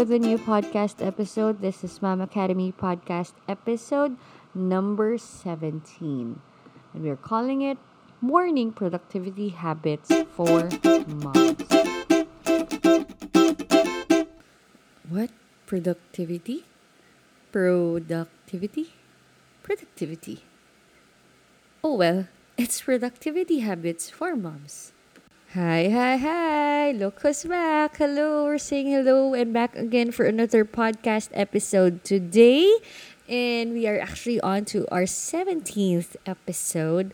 with a new podcast episode. This is Mom Academy podcast episode number 17. And we are calling it Morning Productivity Habits for Moms. What? Productivity? Productivity? Productivity. Oh well, it's productivity habits for moms. Hi, hi, hi! Look who's back! Hello, we're saying hello and back again for another podcast episode today. And we are actually on to our 17th episode.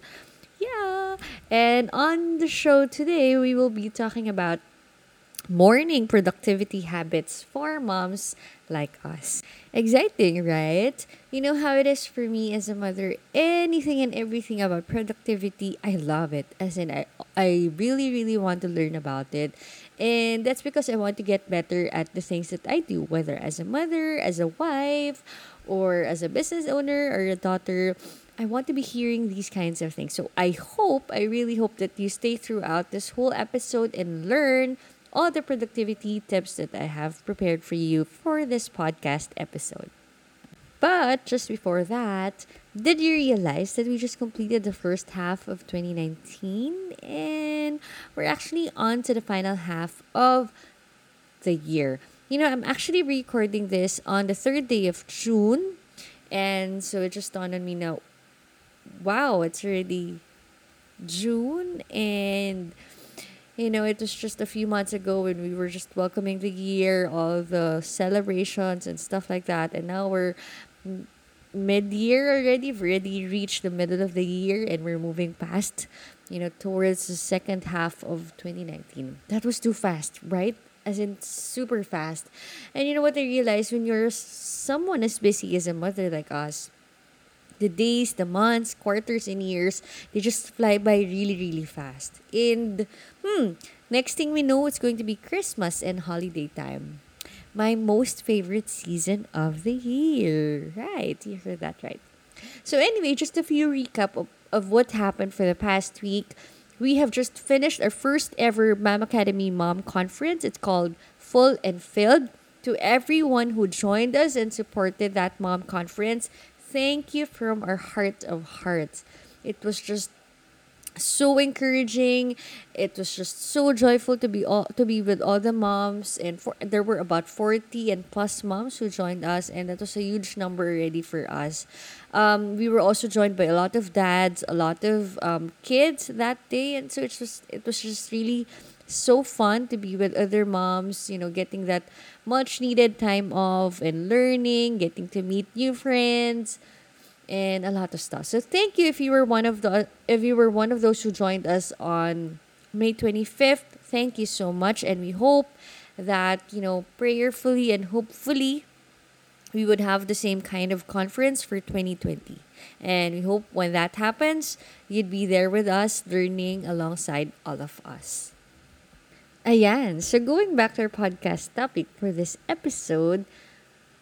Yeah! And on the show today, we will be talking about morning productivity habits for moms like us. Exciting, right? You know how it is for me as a mother. Anything and everything about productivity, I love it. As in, I, I really, really want to learn about it. And that's because I want to get better at the things that I do, whether as a mother, as a wife, or as a business owner or a daughter. I want to be hearing these kinds of things. So I hope, I really hope that you stay throughout this whole episode and learn all the productivity tips that I have prepared for you for this podcast episode. But just before that, did you realize that we just completed the first half of 2019 and we're actually on to the final half of the year? You know, I'm actually recording this on the third day of June, and so it just dawned on me now wow, it's already June and you know, it was just a few months ago when we were just welcoming the year, all the celebrations and stuff like that. And now we're mid year already. We've already reached the middle of the year and we're moving past, you know, towards the second half of 2019. That was too fast, right? As in super fast. And you know what I realized when you're someone as busy as a mother like us, the days, the months, quarters, and years, they just fly by really, really fast. And, hmm, next thing we know, it's going to be Christmas and holiday time. My most favorite season of the year. Right, you heard that right. So, anyway, just a few recap of, of what happened for the past week. We have just finished our first ever Mom Academy Mom Conference. It's called Full and Filled. To everyone who joined us and supported that mom conference, thank you from our heart of hearts. It was just so encouraging. It was just so joyful to be all to be with all the moms and for there were about 40 and plus moms who joined us and that was a huge number already for us. Um, we were also joined by a lot of dads, a lot of um, kids that day and so it's just it was just really so fun to be with other moms, you know, getting that much needed time off and learning, getting to meet new friends and a lot of stuff. So thank you if you were one of the if you were one of those who joined us on May 25th. Thank you so much and we hope that, you know, prayerfully and hopefully we would have the same kind of conference for 2020. And we hope when that happens, you'd be there with us learning alongside all of us. Ayan. So going back to our podcast topic for this episode,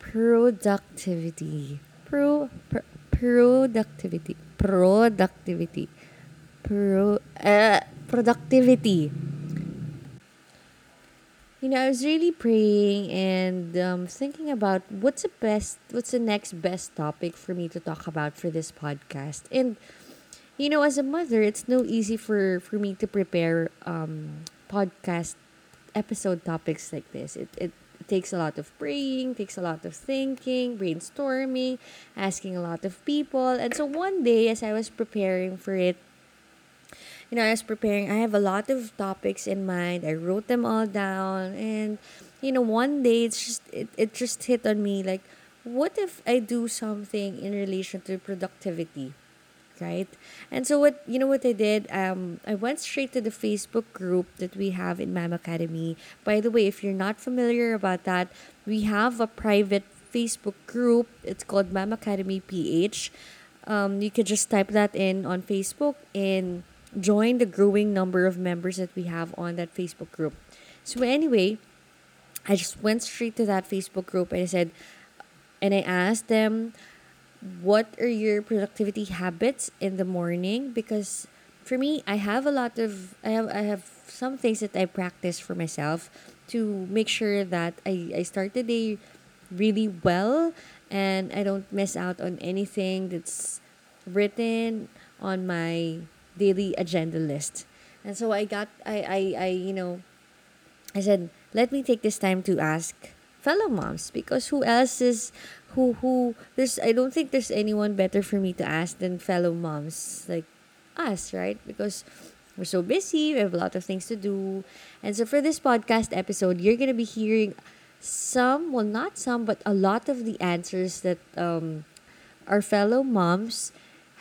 productivity. Pro, pro productivity. Productivity. Pro uh, productivity. You know, I was really praying and um, thinking about what's the best, what's the next best topic for me to talk about for this podcast. And you know, as a mother, it's no easy for for me to prepare um, podcast episode topics like this. It, it takes a lot of praying, takes a lot of thinking, brainstorming, asking a lot of people. And so one day, as I was preparing for it, you know, I was preparing, I have a lot of topics in mind. I wrote them all down. And, you know, one day it's just, it, it just hit on me like, what if I do something in relation to productivity? Right? And so what you know what I did? Um, I went straight to the Facebook group that we have in Mam Academy. By the way, if you're not familiar about that, we have a private Facebook group. It's called Mam Academy PH. Um, you could just type that in on Facebook and join the growing number of members that we have on that Facebook group. So anyway, I just went straight to that Facebook group and I said, and I asked them what are your productivity habits in the morning because for me i have a lot of i have i have some things that i practice for myself to make sure that I, I start the day really well and I don't miss out on anything that's written on my daily agenda list. And so I got I I, I you know I said, let me take this time to ask fellow moms because who else is who who there's I don't think there's anyone better for me to ask than fellow moms like us, right? Because we're so busy, we have a lot of things to do. And so for this podcast episode, you're gonna be hearing some, well not some, but a lot of the answers that um our fellow moms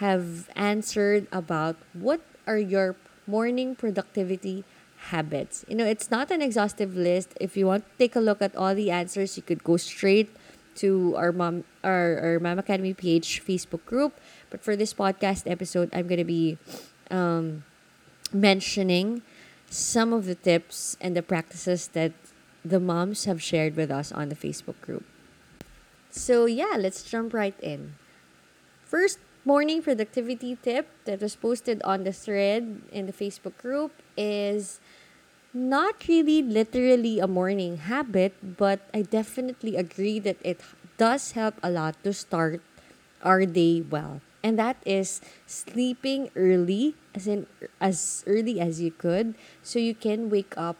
have answered about what are your morning productivity habits. You know, it's not an exhaustive list. If you want to take a look at all the answers, you could go straight to our mom our, our Mom Academy page Facebook group. But for this podcast episode, I'm gonna be um, mentioning some of the tips and the practices that the moms have shared with us on the Facebook group. So yeah, let's jump right in. First morning productivity tip that was posted on the thread in the Facebook group is not really literally a morning habit, but I definitely agree that it does help a lot to start our day well. And that is sleeping early, as in as early as you could, so you can wake up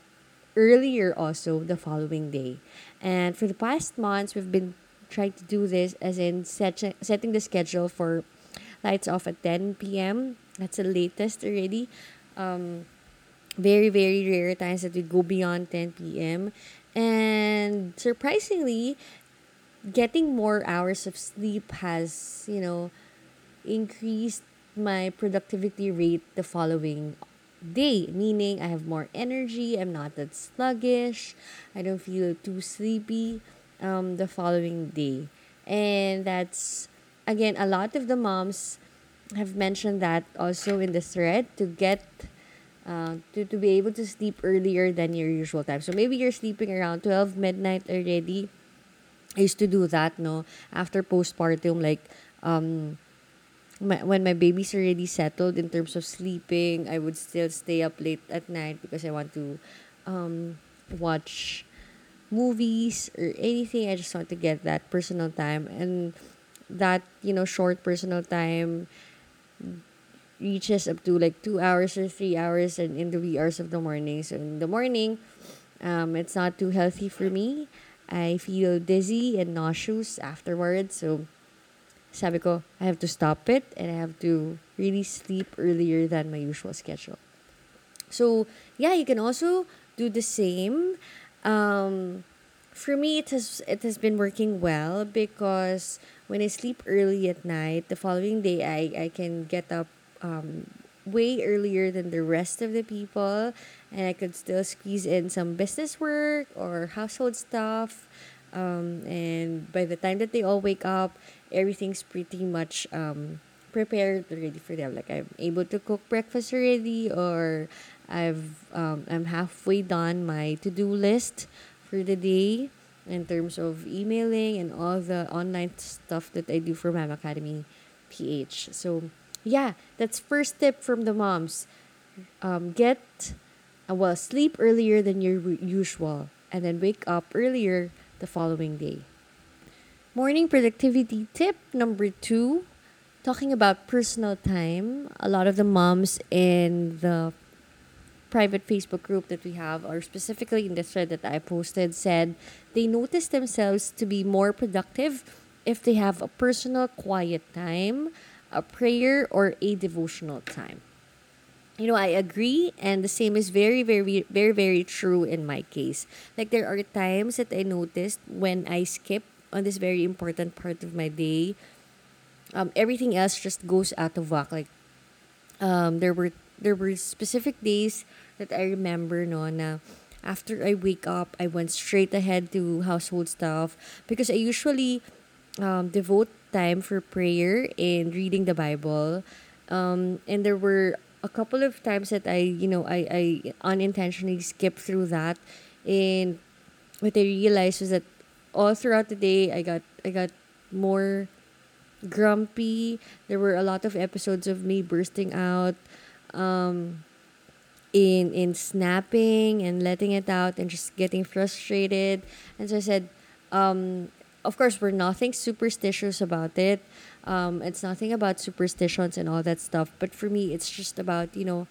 earlier also the following day. And for the past months, we've been trying to do this as in set, setting the schedule for lights off at 10 p.m. That's the latest already. Um, very very rare times that we go beyond 10 p.m and surprisingly getting more hours of sleep has you know increased my productivity rate the following day meaning i have more energy i'm not that sluggish i don't feel too sleepy um, the following day and that's again a lot of the moms have mentioned that also in the thread to get uh, to, to be able to sleep earlier than your usual time. So maybe you're sleeping around 12 midnight already. I used to do that, no? After postpartum, like, um, my, when my baby's already settled in terms of sleeping, I would still stay up late at night because I want to um, watch movies or anything. I just want to get that personal time. And that, you know, short personal time reaches up to like two hours or three hours and in the wee hours of the morning. So in the morning, um, it's not too healthy for me. I feel dizzy and nauseous afterwards. So sabi ko, I have to stop it and I have to really sleep earlier than my usual schedule. So yeah, you can also do the same. Um, for me, it has it has been working well because when I sleep early at night, the following day I, I can get up um, way earlier than the rest of the people and I could still squeeze in some business work or household stuff. Um, and by the time that they all wake up, everything's pretty much um, prepared already for them. Like I'm able to cook breakfast already, or I've um, I'm halfway done my to do list for the day in terms of emailing and all the online stuff that I do for Mom Academy PH. So yeah, that's first tip from the moms. Um, get uh, well sleep earlier than your usual, and then wake up earlier the following day. Morning productivity tip number two, talking about personal time. A lot of the moms in the private Facebook group that we have, or specifically in the thread that I posted, said they notice themselves to be more productive if they have a personal quiet time a prayer or a devotional time. You know, I agree, and the same is very, very, very, very true in my case. Like, there are times that I noticed when I skip on this very important part of my day, um, everything else just goes out of whack. Like, um, there were there were specific days that I remember, no, na after I wake up, I went straight ahead to household stuff because I usually um, devote time for prayer and reading the Bible. Um, and there were a couple of times that I, you know, I, I unintentionally skipped through that. And what I realized was that all throughout the day, I got, I got more grumpy. There were a lot of episodes of me bursting out. Um, in in snapping and letting it out and just getting frustrated. And so I said, um, of course, we're nothing superstitious about it. Um, it's nothing about superstitions and all that stuff. But for me, it's just about you know,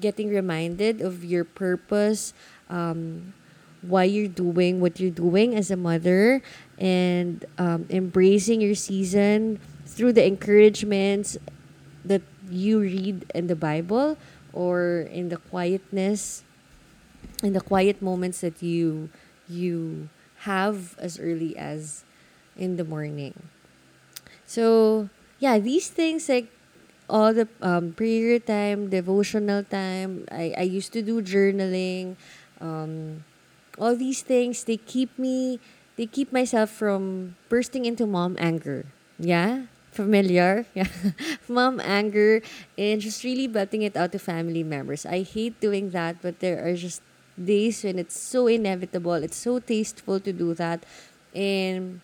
getting reminded of your purpose, um, why you're doing what you're doing as a mother, and um, embracing your season through the encouragements that you read in the Bible or in the quietness in the quiet moments that you you have as early as in the morning. So yeah, these things like all the um, prayer time, devotional time. I, I used to do journaling. Um, all these things they keep me they keep myself from bursting into mom anger. Yeah, familiar. Yeah. Mom anger and just really belting it out to family members. I hate doing that, but there are just days when it's so inevitable. It's so tasteful to do that. And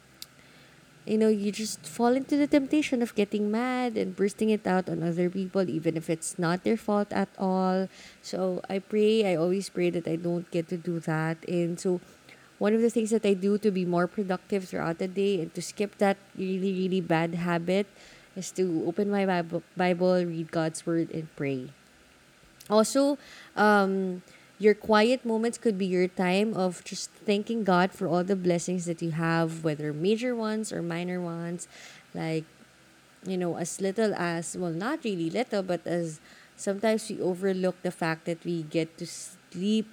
you know, you just fall into the temptation of getting mad and bursting it out on other people, even if it's not their fault at all. So I pray, I always pray that I don't get to do that. And so one of the things that I do to be more productive throughout the day and to skip that really, really bad habit is to open my Bible, read God's Word, and pray. Also, um, your quiet moments could be your time of just thanking God for all the blessings that you have, whether major ones or minor ones. Like, you know, as little as, well, not really little, but as sometimes we overlook the fact that we get to sleep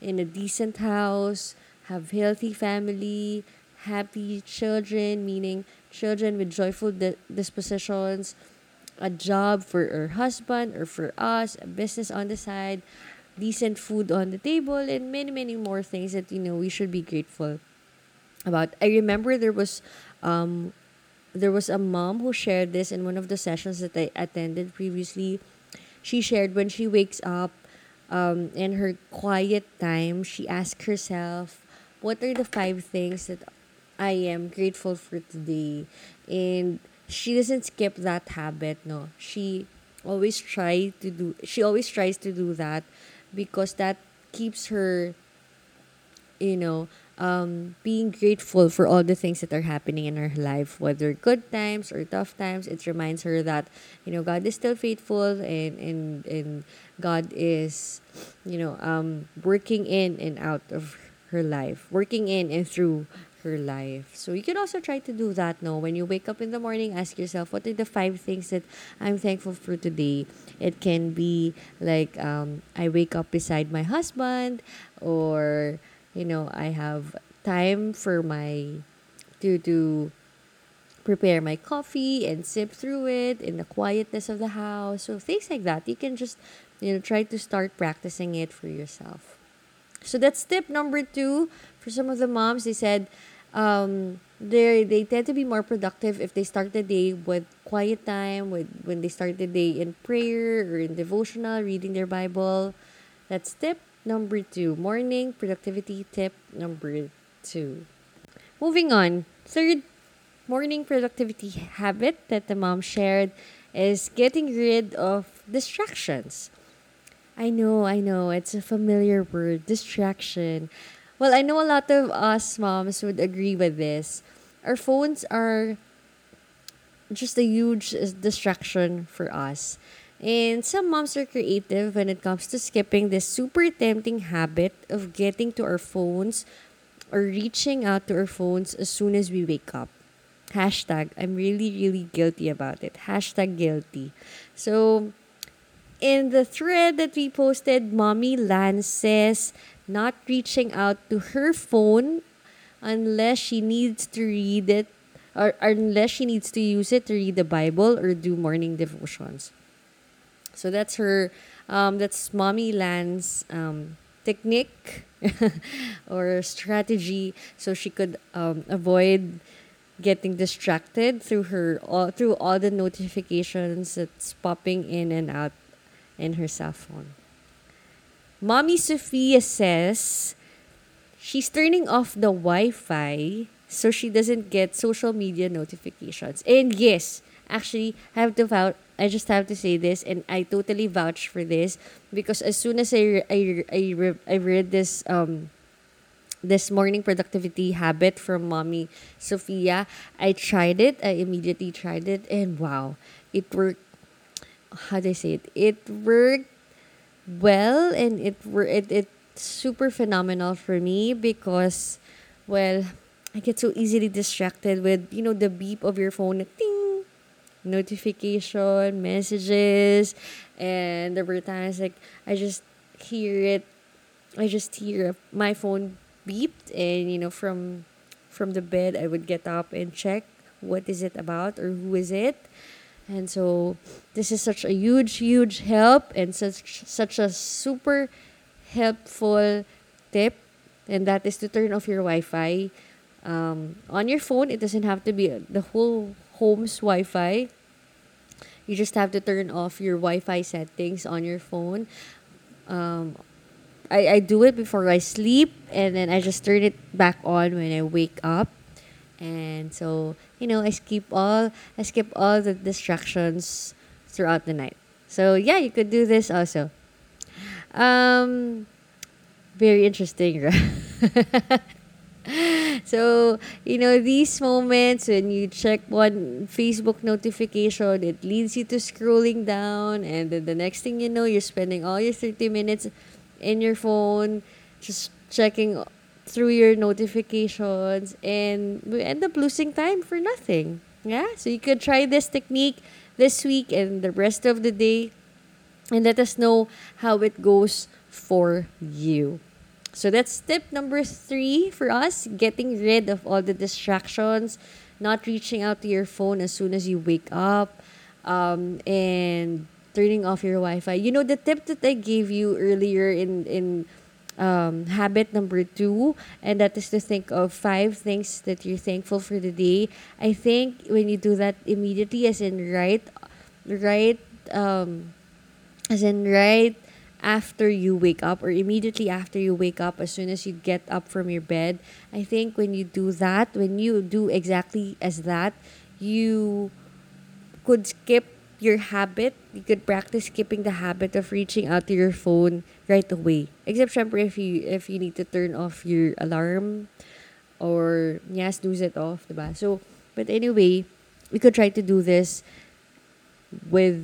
in a decent house, have healthy family, happy children, meaning children with joyful di- dispositions, a job for her husband or for us, a business on the side, decent food on the table, and many, many more things that, you know, we should be grateful about. I remember there was um there was a mom who shared this in one of the sessions that I attended previously. She shared when she wakes up um, in her quiet time, she asks herself, what are the five things that I am grateful for today? And she doesn't skip that habit, no. She always try to do she always tries to do that because that keeps her you know um, being grateful for all the things that are happening in her life, whether good times or tough times. It reminds her that you know God is still faithful and and and God is you know um, working in and out of her life, working in and through her life. So you can also try to do that no when you wake up in the morning ask yourself what are the five things that I'm thankful for today. It can be like um, I wake up beside my husband or you know I have time for my to to prepare my coffee and sip through it in the quietness of the house. So things like that. You can just you know try to start practicing it for yourself. So that's tip number two. For some of the moms, they said um, they they tend to be more productive if they start the day with quiet time, with when they start the day in prayer or in devotional, reading their Bible. That's tip number two. Morning productivity tip number two. Moving on. Third morning productivity habit that the mom shared is getting rid of distractions. I know, I know. It's a familiar word, distraction. Well, I know a lot of us moms would agree with this. Our phones are just a huge uh, distraction for us. And some moms are creative when it comes to skipping this super tempting habit of getting to our phones or reaching out to our phones as soon as we wake up. Hashtag, I'm really, really guilty about it. Hashtag guilty. So, in the thread that we posted, Mommy Lan says not reaching out to her phone unless she needs to read it or, or unless she needs to use it to read the Bible or do morning devotions. So that's her, um, that's Mommy Lan's um, technique or strategy so she could um, avoid getting distracted through her all through all the notifications that's popping in and out in her phone. Mommy Sophia says she's turning off the Wi-Fi so she doesn't get social media notifications. And yes, actually, I have to vouch, I just have to say this, and I totally vouch for this because as soon as I I I, re- I read this um this morning productivity habit from mommy Sophia, I tried it. I immediately tried it, and wow, it worked. How do I say it? It worked well, and it were it it's super phenomenal for me because, well, I get so easily distracted with you know the beep of your phone, ting, notification, messages, and there were times like I just hear it. I just hear my phone beeped, and you know from from the bed I would get up and check what is it about or who is it. And so this is such a huge, huge help and such such a super helpful tip, and that is to turn off your Wi-Fi um, on your phone. It doesn't have to be the whole home's Wi-Fi. You just have to turn off your Wi-Fi settings on your phone. Um, I, I do it before I sleep, and then I just turn it back on when I wake up. And so, you know, I skip all I skip all the distractions throughout the night. So yeah, you could do this also. Um, very interesting, so you know these moments when you check one facebook notification it leads you to scrolling down and then the next thing you know you're spending all your 30 minutes in your phone just checking through your notifications and we end up losing time for nothing yeah so you could try this technique this week and the rest of the day and let us know how it goes for you. So that's tip number three for us getting rid of all the distractions, not reaching out to your phone as soon as you wake up, um, and turning off your Wi Fi. You know, the tip that I gave you earlier in, in um, habit number two, and that is to think of five things that you're thankful for the day. I think when you do that immediately, as in right, right, um, as in right after you wake up or immediately after you wake up as soon as you get up from your bed i think when you do that when you do exactly as that you could skip your habit you could practice skipping the habit of reaching out to your phone right away except syempre if you if you need to turn off your alarm or yeah snooze it off diba? so but anyway we could try to do this with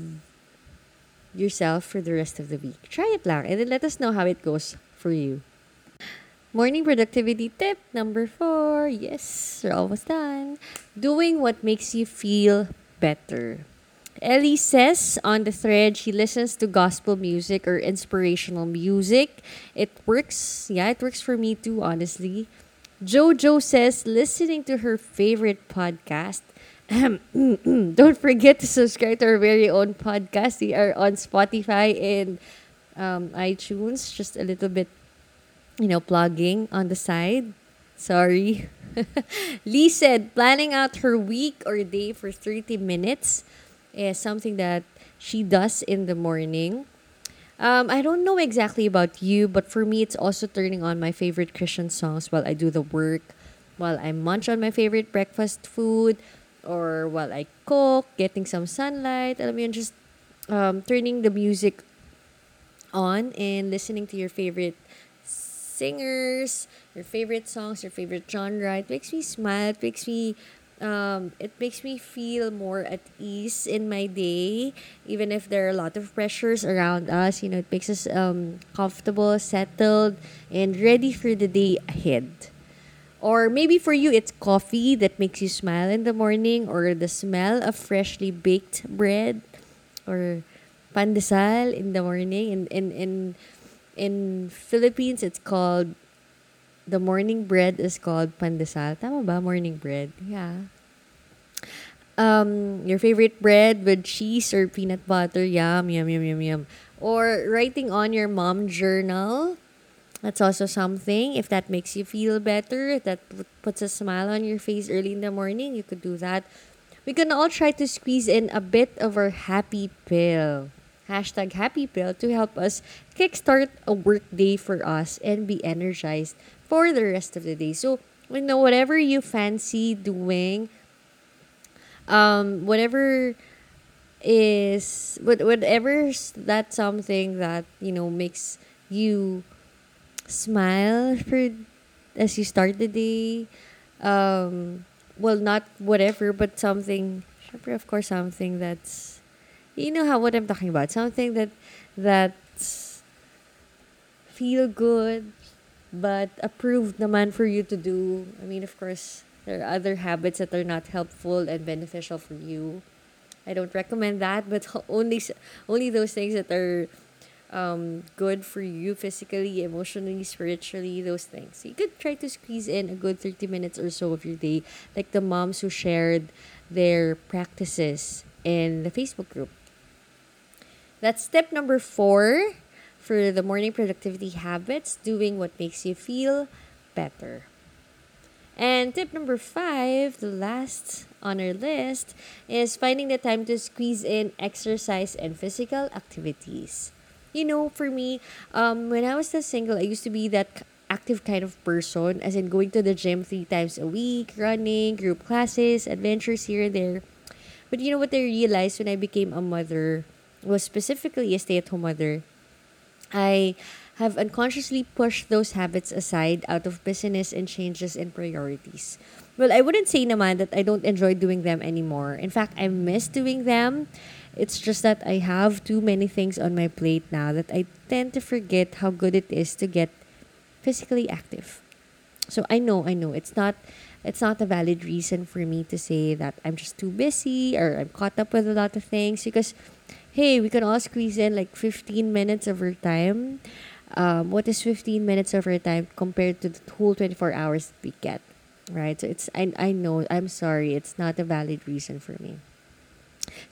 yourself for the rest of the week. Try it lang and then let us know how it goes for you. Morning productivity tip number four. Yes, we're almost done. Doing what makes you feel better. Ellie says on the thread she listens to gospel music or inspirational music. It works. Yeah, it works for me too, honestly. Jojo says listening to her favorite podcast don't forget to subscribe to our very own podcast. We are on Spotify and um, iTunes. Just a little bit, you know, plugging on the side. Sorry. Lee said planning out her week or day for 30 minutes is something that she does in the morning. Um, I don't know exactly about you, but for me, it's also turning on my favorite Christian songs while I do the work, while I munch on my favorite breakfast food, or while I cook, getting some sunlight, mo yun, just um, turning the music on and listening to your favorite singers, your favorite songs, your favorite genre. It makes me smile. It makes me um, it makes me feel more at ease in my day, even if there are a lot of pressures around us. You know, it makes us um, comfortable, settled, and ready for the day ahead. Or maybe for you, it's coffee that makes you smile in the morning, or the smell of freshly baked bread, or pandesal in the morning. In in in in Philippines, it's called the morning bread is called pandesal. Tama ba? Morning bread. Yeah. Um, your favorite bread with cheese or peanut butter. Yum, yum, yum, yum, yum. Or writing on your mom journal that's also something. If that makes you feel better, if that puts a smile on your face early in the morning, you could do that. We can all try to squeeze in a bit of our happy pill. Hashtag happy pill to help us kickstart a work day for us and be energized for the rest of the day. So, you know, whatever you fancy doing, um, whatever is what whatever that something that you know makes you smile for as you start the day um well not whatever but something of course something that's you know how what I'm talking about something that that feel good but approved naman for you to do I mean of course there are other habits that are not helpful and beneficial for you I don't recommend that but only only those things that are um, good for you physically, emotionally, spiritually, those things. So you could try to squeeze in a good 30 minutes or so of your day, like the moms who shared their practices in the Facebook group. That's step number four for the morning productivity habits doing what makes you feel better. And tip number five, the last on our list, is finding the time to squeeze in exercise and physical activities you know, for me, um, when I was still single, I used to be that active kind of person, as in going to the gym three times a week, running, group classes, adventures here and there. But you know what I realized when I became a mother, was specifically a stay at home mother, I have unconsciously pushed those habits aside out of busyness and changes in priorities. Well, I wouldn't say naman that I don't enjoy doing them anymore. In fact, I miss doing them. It's just that I have too many things on my plate now that I tend to forget how good it is to get physically active. So I know, I know it's not it's not a valid reason for me to say that I'm just too busy or I'm caught up with a lot of things because hey, we can all squeeze in like 15 minutes of our time. Um, what is 15 minutes of our time compared to the whole 24 hours we get? Right? So it's I I know, I'm sorry, it's not a valid reason for me.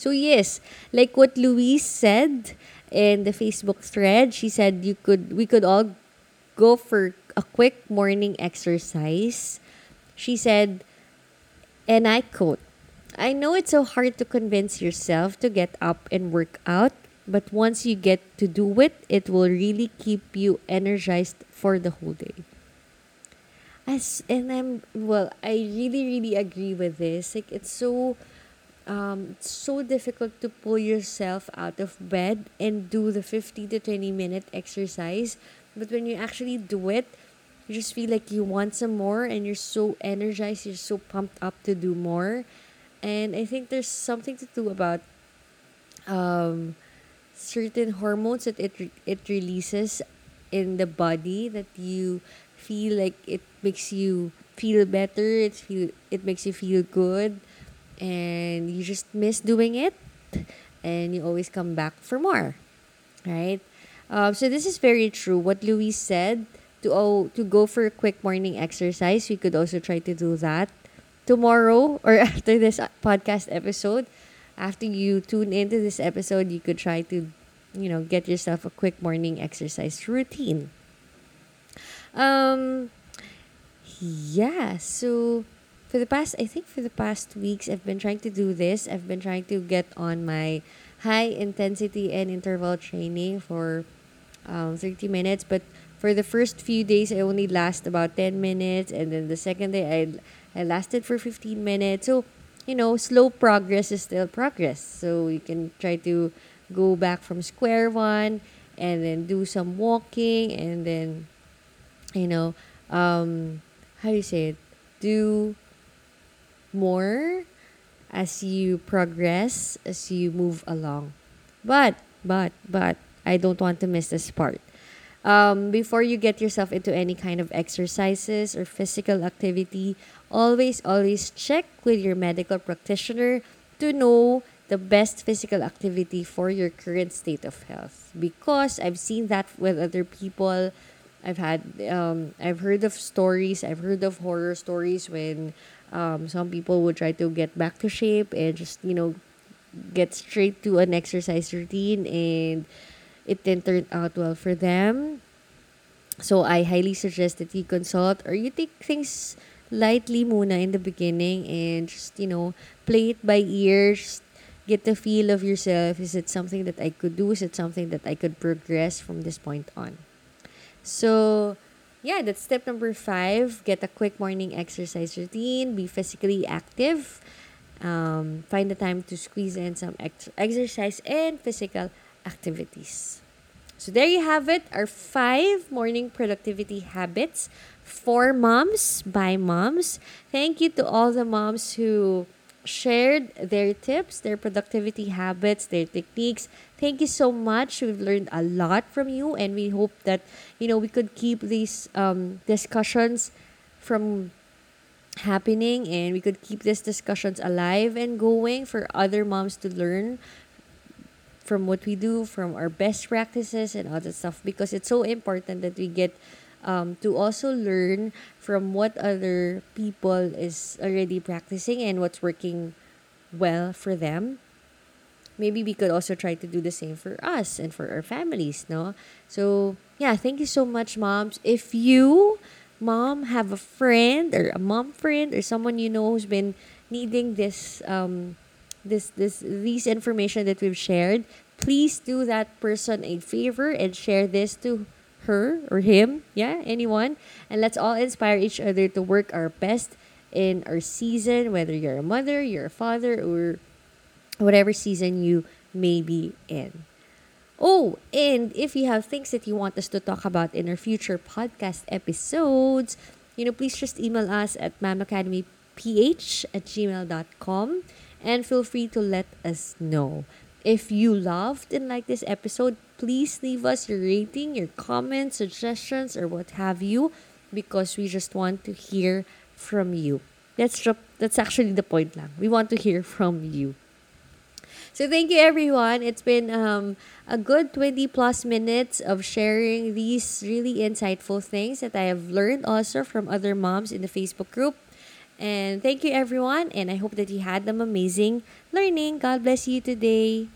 So yes, like what Louise said in the Facebook thread, she said you could we could all go for a quick morning exercise. She said, and I quote, I know it's so hard to convince yourself to get up and work out, but once you get to do it, it will really keep you energized for the whole day. As and I'm well, I really really agree with this. Like it's so um, it's so difficult to pull yourself out of bed and do the 50 to 20 minute exercise. But when you actually do it, you just feel like you want some more and you're so energized, you're so pumped up to do more. And I think there's something to do about um, certain hormones that it, re- it releases in the body that you feel like it makes you feel better, it, feel, it makes you feel good. And you just miss doing it and you always come back for more right? Um, so this is very true. What louise said to oh, to go for a quick morning exercise we could also try to do that tomorrow or after this podcast episode. After you tune into this episode you could try to you know get yourself a quick morning exercise routine. Um yeah so for the past I think for the past weeks I've been trying to do this. I've been trying to get on my high intensity and interval training for um, 30 minutes, but for the first few days I only last about 10 minutes. And then the second day I I lasted for 15 minutes. So, you know, slow progress is still progress. So you can try to go back from square one and then do some walking and then you know, um how do you say it? Do more as you progress, as you move along. But, but, but, I don't want to miss this part. Um, before you get yourself into any kind of exercises or physical activity, always, always check with your medical practitioner to know the best physical activity for your current state of health. Because I've seen that with other people. I've had, um, I've heard of stories, I've heard of horror stories when um, some people would try to get back to shape and just, you know, get straight to an exercise routine and it didn't turn out well for them. So I highly suggest that you consult or you take things lightly muna in the beginning and just, you know, play it by ear. Just get the feel of yourself. Is it something that I could do? Is it something that I could progress from this point on? So yeah, that's step number five. Get a quick morning exercise routine. Be physically active. um, find the time to squeeze in some ex- exercise and physical activities. So there you have it, our five morning productivity habits for moms by moms. Thank you to all the moms who shared their tips, their productivity habits, their techniques. Thank you so much. We've learned a lot from you, and we hope that you know we could keep these um, discussions from happening, and we could keep these discussions alive and going for other moms to learn from what we do, from our best practices and all that stuff. Because it's so important that we get um, to also learn from what other people is already practicing and what's working well for them maybe we could also try to do the same for us and for our families no so yeah thank you so much moms if you mom have a friend or a mom friend or someone you know who's been needing this um this this these information that we've shared please do that person a favor and share this to her or him, yeah, anyone. And let's all inspire each other to work our best in our season, whether you're a mother, you're a father, or whatever season you may be in. Oh, and if you have things that you want us to talk about in our future podcast episodes, you know, please just email us at mamacademyph at gmail.com and feel free to let us know. If you loved and liked this episode, please leave us your rating, your comments, suggestions, or what have you, because we just want to hear from you. That's that's actually the point lang. We want to hear from you. So thank you everyone. It's been um, a good 20 plus minutes of sharing these really insightful things that I have learned also from other moms in the Facebook group. And thank you everyone and I hope that you had them amazing learning. God bless you today.